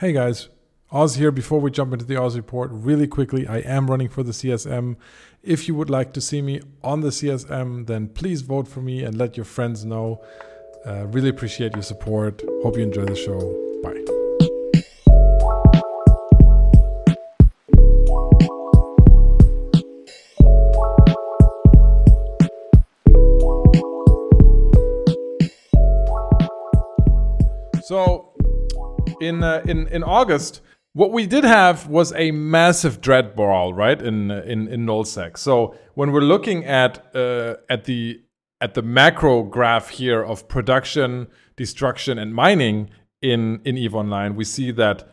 Hey guys, Oz here. Before we jump into the Oz report, really quickly, I am running for the CSM. If you would like to see me on the CSM, then please vote for me and let your friends know. Uh, really appreciate your support. Hope you enjoy the show. In uh, in in August, what we did have was a massive dread brawl, right? In in in nullsec. So when we're looking at uh, at the at the macro graph here of production, destruction, and mining in in Eve Online, we see that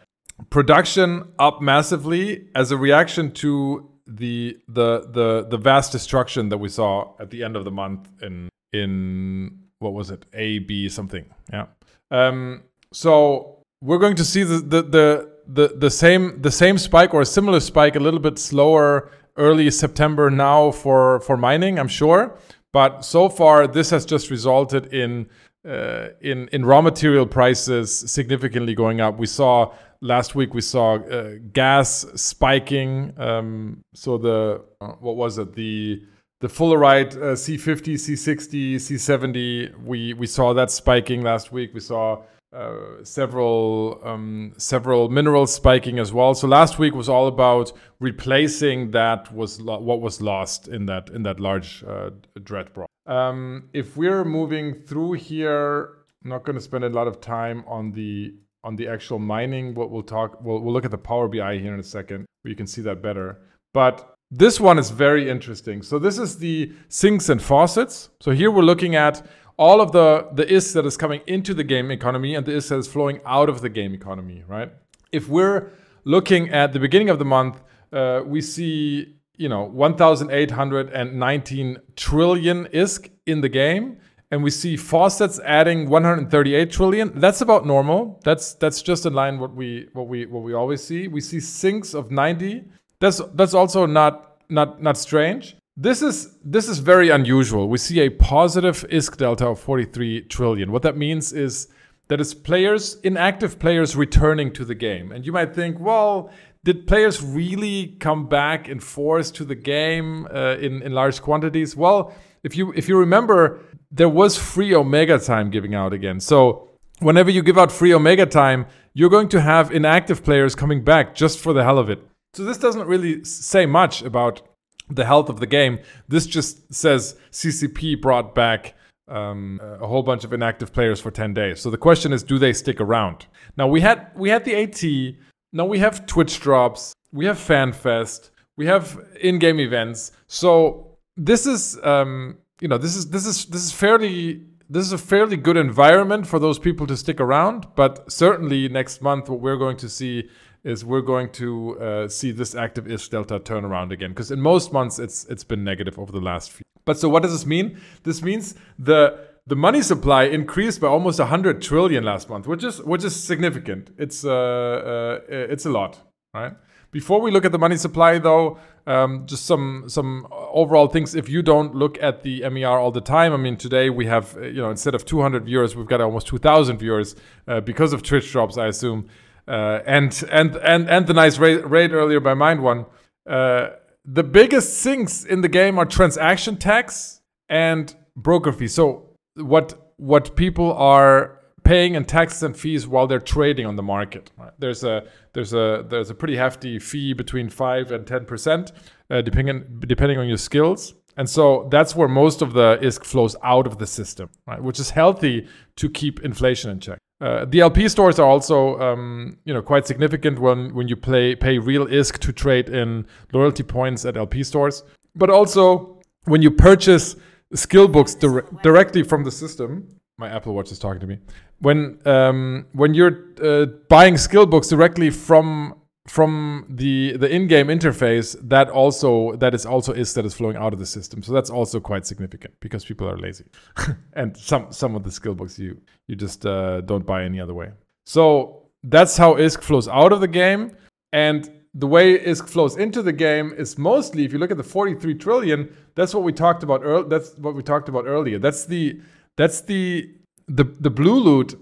production up massively as a reaction to the the the the vast destruction that we saw at the end of the month in in what was it A B something yeah. Um, so we're going to see the, the the the the same the same spike or a similar spike, a little bit slower early September now for for mining, I'm sure. But so far, this has just resulted in uh, in in raw material prices significantly going up. We saw last week we saw uh, gas spiking. Um, so the uh, what was it the the fullerite uh, C50, C60, C70. We we saw that spiking last week. We saw uh, several um, several minerals spiking as well. So last week was all about replacing that was lo- what was lost in that in that large uh, dread brawl. Um, if we're moving through here, I'm not going to spend a lot of time on the on the actual mining. What we'll talk, we'll, we'll look at the Power BI here in a second, where you can see that better. But this one is very interesting. So this is the sinks and faucets. So here we're looking at all of the the ISK that is coming into the game economy and the ISK that is flowing out of the game economy, right? If we're looking at the beginning of the month, uh, we see you know 1,819 trillion ISK in the game, and we see faucets adding 138 trillion. That's about normal. That's that's just in line what we what we what we always see. We see sinks of 90. That's that's also not not not strange. This is this is very unusual. We see a positive ISK delta of 43 trillion. What that means is that it's players, inactive players returning to the game. And you might think, well, did players really come back in force to the game uh, in, in large quantities? Well, if you if you remember, there was free Omega time giving out again. So whenever you give out free Omega time, you're going to have inactive players coming back just for the hell of it. So this doesn't really say much about the health of the game. This just says CCP brought back um, a whole bunch of inactive players for 10 days. So the question is, do they stick around? Now we had we had the AT. Now we have Twitch drops. We have FanFest. We have in-game events. So this is um, you know this is this is this is fairly this is a fairly good environment for those people to stick around. But certainly next month, what we're going to see is we're going to uh, see this active ISK delta turn around again because in most months it's it's been negative over the last few. But so what does this mean? This means the the money supply increased by almost 100 trillion last month, which is which is significant. It's uh, uh it's a lot, right? Before we look at the money supply, though, um, just some some overall things. If you don't look at the MER all the time, I mean, today we have you know instead of 200 viewers, we've got almost 2,000 viewers uh, because of Twitch drops, I assume. Uh, and and and and the nice raid, earlier by Mind One. Uh, the biggest sinks in the game are transaction tax and broker fees. So what what people are paying in taxes and fees while they're trading on the market. Right? There's a there's a there's a pretty hefty fee between five and ten percent, uh, depending depending on your skills. And so that's where most of the ISK flows out of the system, right? Which is healthy to keep inflation in check. Uh, the LP stores are also, um, you know, quite significant when when you play pay real ISK to trade in loyalty points at LP stores, but also when you purchase skill books dire- directly from the system. My Apple Watch is talking to me. When um, when you're uh, buying skill books directly from from the the in-game interface that also that is also is that is flowing out of the system. So that's also quite significant because people are lazy. And some some of the skill books you you just uh, don't buy any other way. So that's how ISK flows out of the game. And the way ISK flows into the game is mostly if you look at the 43 trillion that's what we talked about that's what we talked about earlier. That's the that's the the the blue loot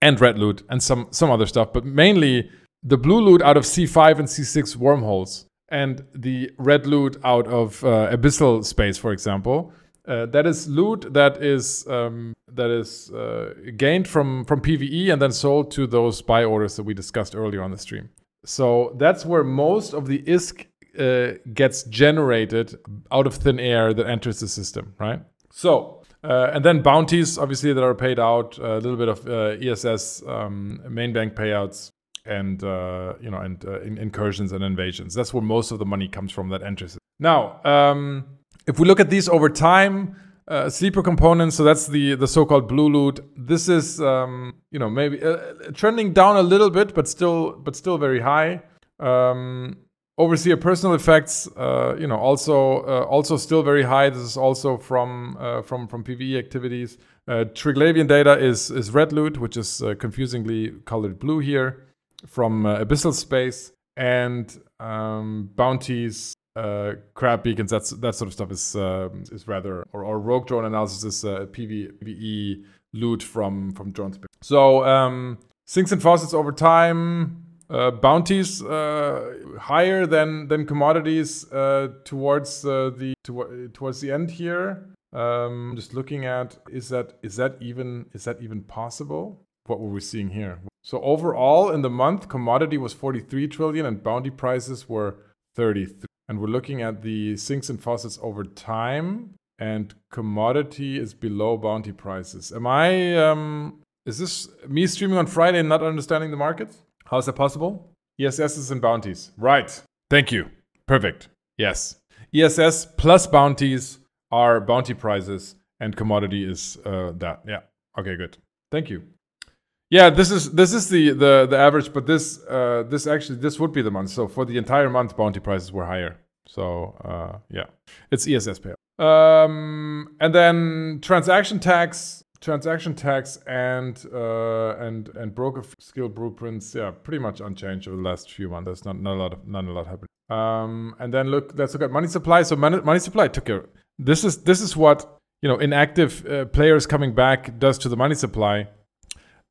and red loot and some some other stuff, but mainly the blue loot out of C5 and C6 wormholes and the red loot out of uh, abyssal space, for example. Uh, that is loot that is um, that is uh, gained from from PVE and then sold to those buy orders that we discussed earlier on the stream. So that's where most of the ISK uh, gets generated out of thin air that enters the system, right? So uh, and then bounties, obviously, that are paid out, a little bit of uh, ESS um, main bank payouts, and uh, you know, and uh, in incursions and invasions. That's where most of the money comes from that enters. Now, um, if we look at these over time, uh, sleeper components. So that's the the so-called blue loot. This is um, you know maybe uh, trending down a little bit, but still but still very high. Um, overseer personal effects, uh, you know, also uh, also still very high. This is also from uh, from from PVE activities. Uh, Triglavian data is is red loot, which is confusingly colored blue here from uh, abyssal space, and um, bounties. crab beacons, that's that sort of stuff is is rather or, or rogue drone analysis is PV, PVE loot from from drones. So um, sinks and faucets over time uh, bounties uh, higher than than commodities uh, towards uh, the to, towards the end here. Um, just looking at is that is that even is that even possible? What were we seeing here? So overall in the month, commodity was 43 trillion and bounty prices were 33. And we're looking at the sinks and faucets over time, and commodity is below bounty prices. Am I? Um, is this me streaming on Friday and not understanding the markets? How is that possible? ESSs and bounties. Right. Thank you. Perfect. Yes. ESS plus bounties are bounty prices, and commodity is uh, that. Yeah. Okay. Good. Thank you. Yeah, this is this is the the the average, but this uh, this actually this would be the month. So for the entire month, bounty prices were higher. So uh, yeah, it's ESS payout. Um, and then transaction tax transaction tax and uh, and and broker skill blueprints, yeah, pretty much unchanged over the last few months. There's not, not a lot of not a lot happening. Um, and then look, let's look at money supply. So money, money supply took care. This is this is what you know inactive uh, players coming back does to the money supply.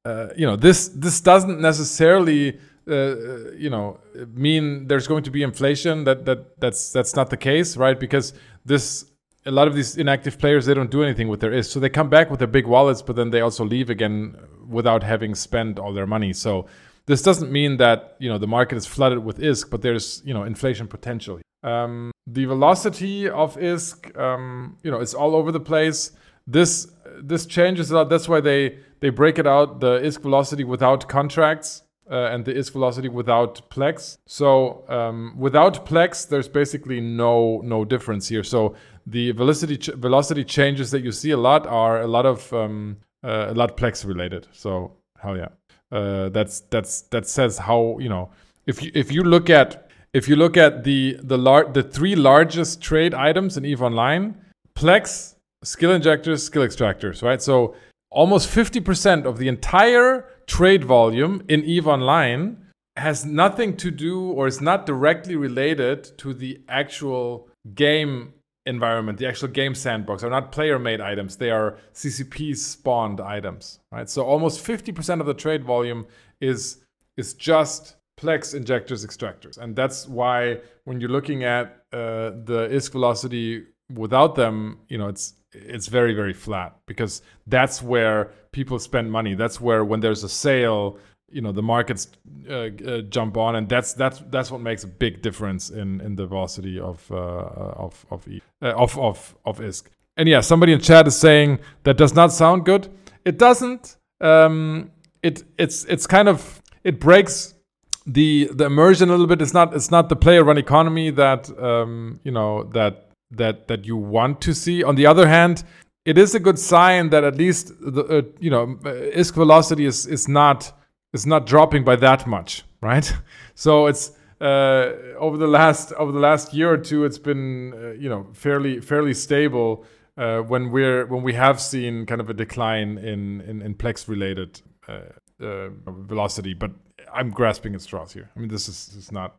Uh, you know this this doesn't necessarily uh, you know mean there's going to be inflation. That that that's that's not the case, right? Because this a lot of these inactive players they don't do anything with their ISK, so they come back with their big wallets, but then they also leave again without having spent all their money. So this doesn't mean that you know the market is flooded with ISK, but there's you know inflation potential. Um, the velocity of ISK, um, you know, it's all over the place. This this changes a lot. That's why they they break it out the ISK velocity without contracts. Uh, and the ISK velocity without Plex. So um, without Plex, there's basically no no difference here. So the velocity ch- velocity changes that you see a lot are a lot of um, uh, a lot plex related. So hell yeah, uh, that's that's that says how you know if you if you look at if you look at the the lar- the three largest trade items in Eve Online, plex, skill injectors, skill extractors, right? So almost 50% of the entire trade volume in Eve Online has nothing to do or is not directly related to the actual game environment, the actual game sandbox, are not player made items. They are CCP spawned items, right? So almost 50% of the trade volume is is just Plex injectors extractors, and that's why when you're looking at uh, the ISK velocity without them, you know, it's it's very very flat because that's where people spend money. That's where when there's a sale, you know the markets uh, uh, jump on, and that's that's that's what makes a big difference in in the velocity of uh, of of, e, uh, of of of ISK. And yeah, somebody in chat is saying that does not sound good. It doesn't. Um, it it's it's kind of it breaks the the immersion a little bit. It's not it's not the player run economy that um, you know that that that you want to see. On the other hand, it is a good sign that at least the uh, you know ISK velocity is is not it's not dropping by that much, right? So it's uh, over the last over the last year or two, it's been uh, you know fairly fairly stable. Uh, when we're when we have seen kind of a decline in in, in plex related uh, uh, velocity, but I'm grasping at straws here. I mean, this is, this is not,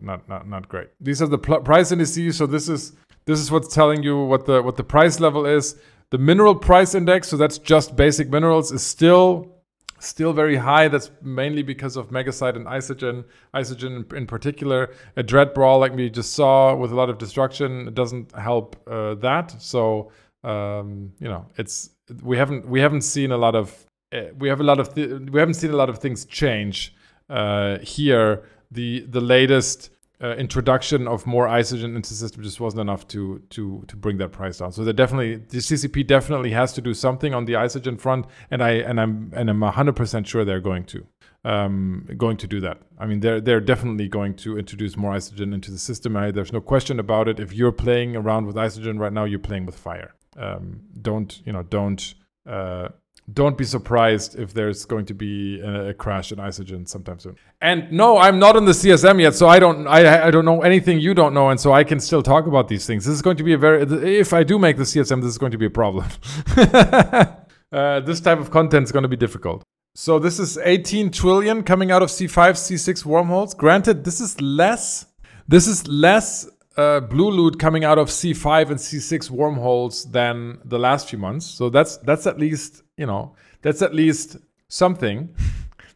not not not great. These are the pl- price indices. So this is this is what's telling you what the what the price level is. The mineral price index, so that's just basic minerals, is still still very high. That's mainly because of Megacyte and Isogen. Isogen in, in particular, a Dread Brawl like we just saw with a lot of destruction it doesn't help uh, that. So um, you know, it's we haven't we haven't seen a lot of uh, we have a lot of th- we haven't seen a lot of things change uh, here. The the latest uh, introduction of more isogen into the system just wasn't enough to to to bring that price down. So they definitely the CCP definitely has to do something on the isogen front, and I and I'm and I'm hundred percent sure they're going to um, going to do that. I mean, they're they're definitely going to introduce more isogen into the system. I, there's no question about it. If you're playing around with isogen right now, you're playing with fire. Um, don't you know? Don't uh, don't be surprised if there's going to be a, crash in Isogen sometime soon. And no, I'm not on the CSM yet, so I don't I, I don't know anything you don't know, and so I can still talk about these things. This is going to be a very if I do make the CSM, this is going to be a problem. uh, this type of content is going to be difficult. So this is 18 trillion coming out of C5, C6 wormholes. Granted, this is less. This is less uh, blue loot coming out of C5 and C6 wormholes than the last few months. So that's that's at least you know that's at least something.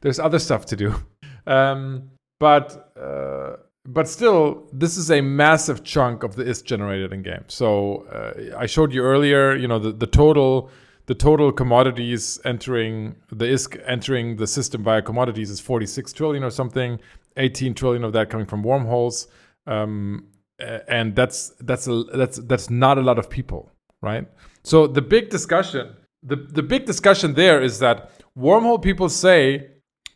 There's other stuff to do, um, but uh, but still, this is a massive chunk of the ISK generated in game. So uh, I showed you earlier, you know, the, the total the total commodities entering the ISK entering the system via commodities is 46 trillion or something. 18 trillion of that coming from wormholes. Um, and that's that's a that's that's not a lot of people, right? So the big discussion, the the big discussion there is that wormhole people say,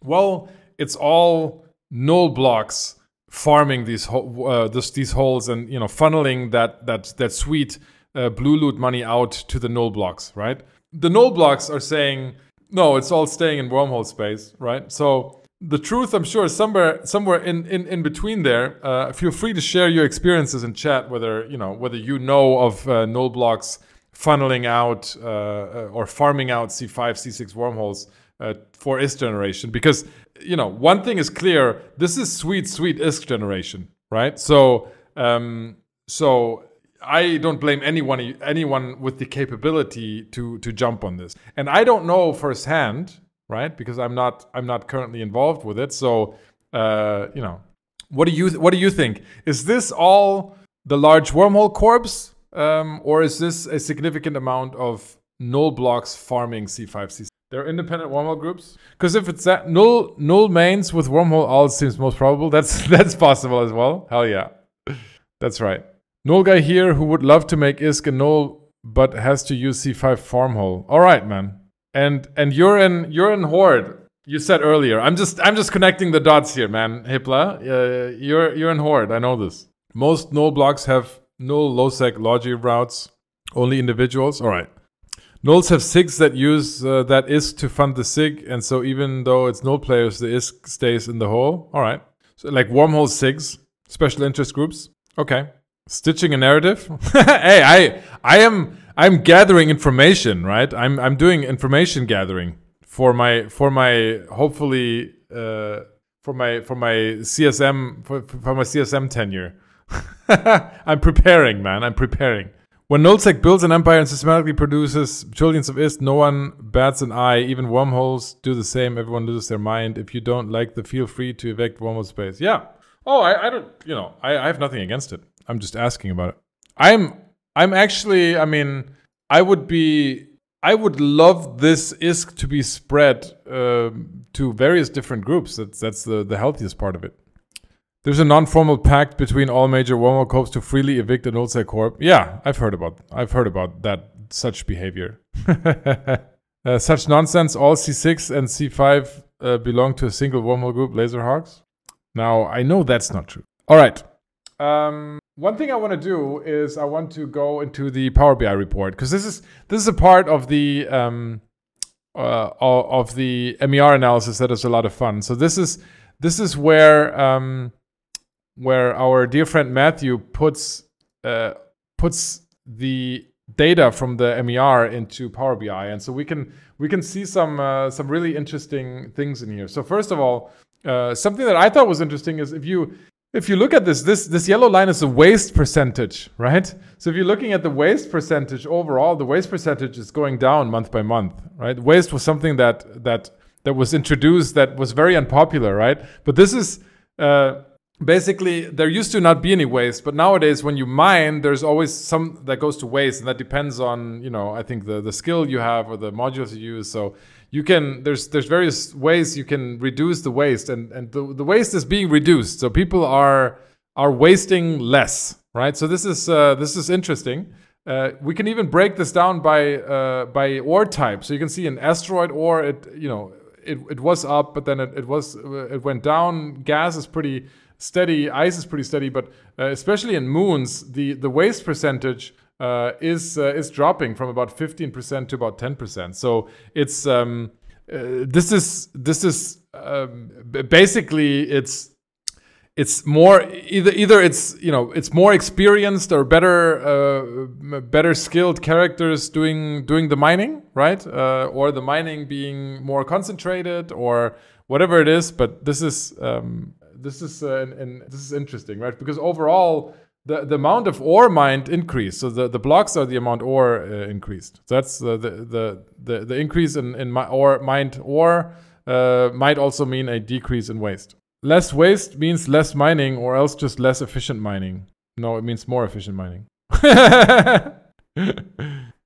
well, it's all null blocks farming these uh, this, these holes and you know funneling that that that sweet uh, blue loot money out to the null blocks, right? The null blocks are saying no, it's all staying in wormhole space, right? So the truth, I'm sure, somewhere somewhere in, in, in between there. Uh, feel free to share your experiences in chat, whether you know whether you know of uh, null blocks funneling out uh, uh or farming out C5, C6 wormholes uh, for ISK generation. Because you know one thing is clear: this is sweet, sweet ISK generation, right? So um, so I don't blame anyone anyone with the capability to to jump on this, and I don't know firsthand right? Because I'm not I'm not currently involved with it. So uh, you know, what do you what do you think? Is this all the large wormhole corps, um, or is this a significant amount of null blocks farming C5 C6? They're independent wormhole groups. Because if it's that null null mains with wormhole all seems most probable. That's that's possible as well. Hell yeah, that's right. Null guy here who would love to make ISK a null but has to use C5 farmhole. All right, man and and you're in you're in horde you said earlier i'm just i'm just connecting the dots here man hipla uh, you're you're in horde i know this most null blocks have null low sec logi routes only individuals? All right. Nulls have SIGs that use uh, that ISK to fund the sig and so even though it's null players the ISK stays in the hole. All right. So like wormhole SIGs special interest groups. Okay. Stitching a narrative? Hey i i am I'm gathering information, right? I'm I'm doing information gathering for my for my hopefully uh, for my for my CSM for, for my CSM tenure. I'm preparing, man. I'm preparing. When Nullsec builds an empire and systematically produces trillions of ISK, no one bats an eye. Even wormholes do the same. Everyone loses their mind. If you don't like the, feel free to evict wormhole space. Yeah. Oh, I, I don't. You know, I, I have nothing against it. I'm just asking about it. I'm I'm actually, I mean, I would be, I would love this ISK to be spread um, to various different groups. That's that's the the healthiest part of it. There's a non-formal pact between all major Wormhole corps to freely evict an Nullsec corp. Yeah, I've heard about, I've heard about that such behavior. uh, such nonsense. All C6 and C5 uh, belong to a single Wormhole group, Lazerhawks. Now I know that's not true. All right. Um, one thing I want to do is I want to go into the Power BI report because this is this is a part of the um, uh, of the MER analysis that is a lot of fun. So this is this is where um, where our dear friend Matthew puts uh, puts the data from the MER into Power BI, and so we can we can see some uh, some really interesting things in here. So first of all, uh, something that I thought was interesting is if you if you look at this, this, this yellow line is the waste percentage, right? So if you're looking at the waste percentage overall, the waste percentage is going down month by month, right? Waste was something that that that was introduced that was very unpopular, right? But this is uh, basically there used to not be any waste, but nowadays when you mine, there's always some that goes to waste, and that depends on you know I think the the skill you have or the modules you use. So you can there's there's various ways you can reduce the waste, and and the, the waste is being reduced. So people are are wasting less, right? So this is uh, this is interesting. Uh, we can even break this down by uh, by ore type. So you can see an asteroid ore, it you know it, it was up, but then it, it was it went down. Gas is pretty steady. Ice is pretty steady, but uh, especially in moons, the the waste percentage uh, is uh, is dropping from about 15% to about 10%. So it's um, uh, this is this is um, basically it's it's more either either it's you know it's more experienced or better uh, better skilled characters doing doing the mining right uh, or the mining being more concentrated or whatever it is but this is um, this is uh, and, this is interesting right because overall the, the amount of ore mined increased so the, the blocks are the amount ore uh, increased so that's the, the the the increase in in my ore mined ore uh, might also mean a decrease in waste less waste means less mining or else just less efficient mining. No, it means more efficient mining.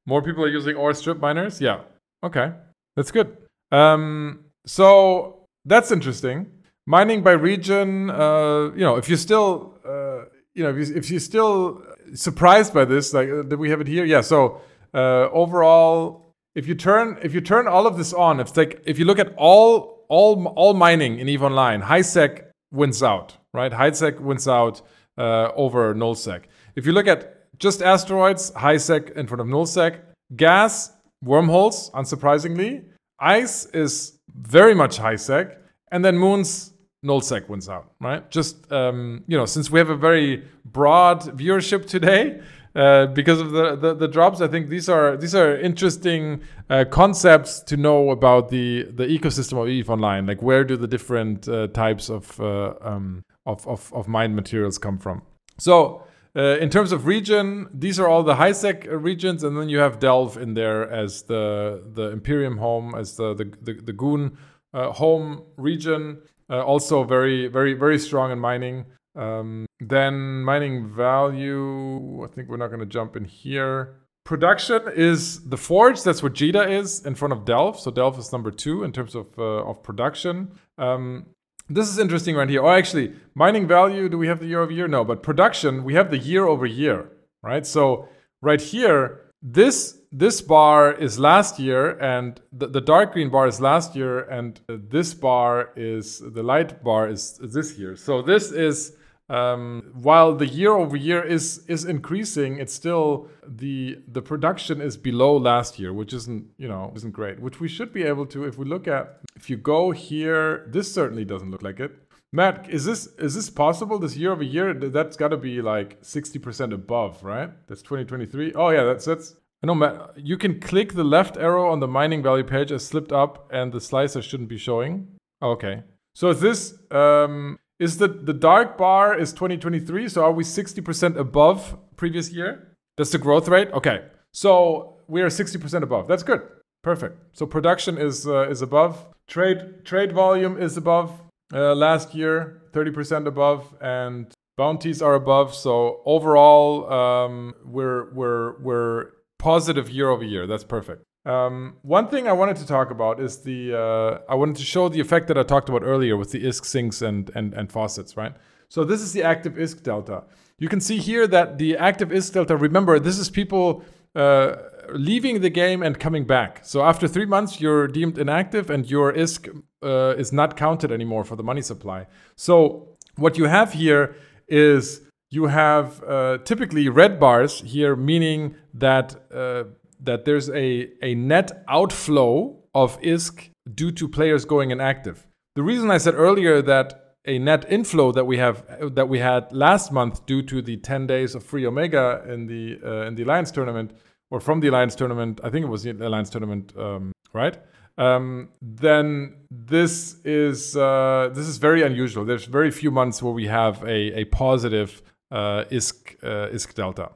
more people are using ore strip miners? Yeah. Okay. That's good. Um, so that's interesting. Mining by region, uh, you know, if you're still, uh, you know, if, you, if you're still surprised by this, like, uh, did we have it here? Yeah. So uh, overall, if you turn if you turn all of this on, if like if you look at all all all mining in Eve Online, HiSec wins out, right? HiSec wins out uh, over nullsec. If you look at just asteroids, HiSec in front of nullsec. Gas, wormholes, unsurprisingly. Ice is very much HiSec, and then moons, nullsec wins out, right? Just um, you know, since we have a very broad viewership today, uh, because of the, the, the drops. I think these are these are interesting uh, concepts to know about the the ecosystem of Eve Online. Like where do the different uh, types of, uh, um, of of of mined materials come from? So. Uh, in terms of region, these are all the high sec regions, and then you have Delve in there as the the Imperium home, as the the the, the Goon home region. Also very very very strong in mining. Um, then mining value, I think we're not going to jump in here. Production is the forge. That's what Jita is in front of Delve. So Delve is number two in terms of uh, of production. Um, this is interesting right here. Oh, actually, mining value. Do we have the year over year? No, but production we have the year over year, right? So right here, this this bar is last year, and the, the dark green bar is last year, and this bar is the light bar is this year. So this is um, while the year over year is is increasing, it's still the the production is below last year, which isn't you know isn't great. Which we should be able to if we look at if you go here, this certainly doesn't look like it. Matt, is this is this possible? This year over year, that's got to be like sixty percent above, right? That's twenty twenty three. Oh yeah, that's that's. I know, Matt. You can click the left arrow on the mining value page as slipped up, and the slicer shouldn't be showing. Okay, so is this um, is the the dark bar is 2023? So are we 60% above previous year? That's the growth rate. Okay, so we are 60% above. That's good. Perfect. So production is uh, is above. Trade trade volume is above uh, last year, 30% above, and bounties are above. So overall, um, we're we're we're positive year over year. That's perfect. Um, one thing I wanted to talk about is the uh, I wanted to show the effect that I talked about earlier with the ISK sinks and, and, and faucets, right? So this is the active ISK delta. You can see here that the active ISK delta, remember, this is people uh, leaving the game and coming back. So after three months, you're deemed inactive and your ISK uh, is not counted anymore for the money supply. So what you have here is you have uh, typically red bars here, meaning that uh, that there's a, a net outflow of ISK due to players going inactive. The reason I said earlier that a net inflow that we have that we had last month due to the 10 days of free omega in the uh, in the alliance tournament or from the alliance tournament i think it was the alliance tournament um, right um, then this is uh, this is very unusual there's very few months where we have a, a positive uh, ISK, uh, ISK delta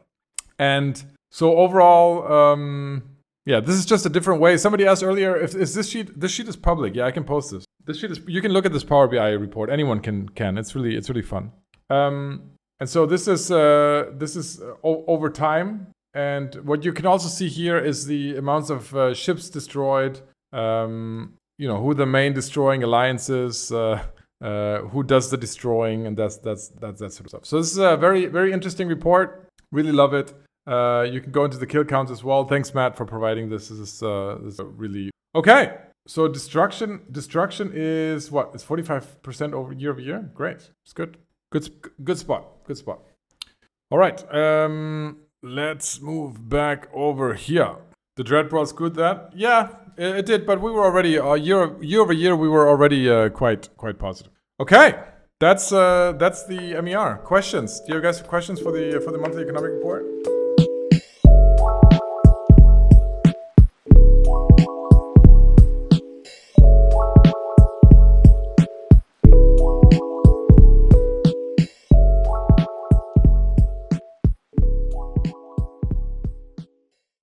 and so overall, um, Yeah, this is just a different way. Somebody asked earlier if is this sheet this sheet is public. Yeah, I can post this. This sheet is you can look at this Power BI report. Anyone can can. It's really it's really fun. Um, and so this is uh, this is uh, over time. And what you can also see here is the amounts of uh, ships destroyed. Um, you know who the main destroying alliances. Uh, uh, who does the destroying, and that's that's that's that sort of stuff. So this is a very very interesting report. Really love it. Uh, you can go into the kill counts as well. Thanks, Matt, for providing this. This is, uh, this is really okay. So destruction destruction is what? It's forty five percent over year over year. Great. It's good. Good good spot. Good spot. All right. Um, let's move back over here. The dread brawl's good. That yeah, it, it did. But we were already uh, year year over year. We were already uh, quite quite positive. Okay. That's uh, that's the MER questions. Do you guys have questions for the for the monthly economic report?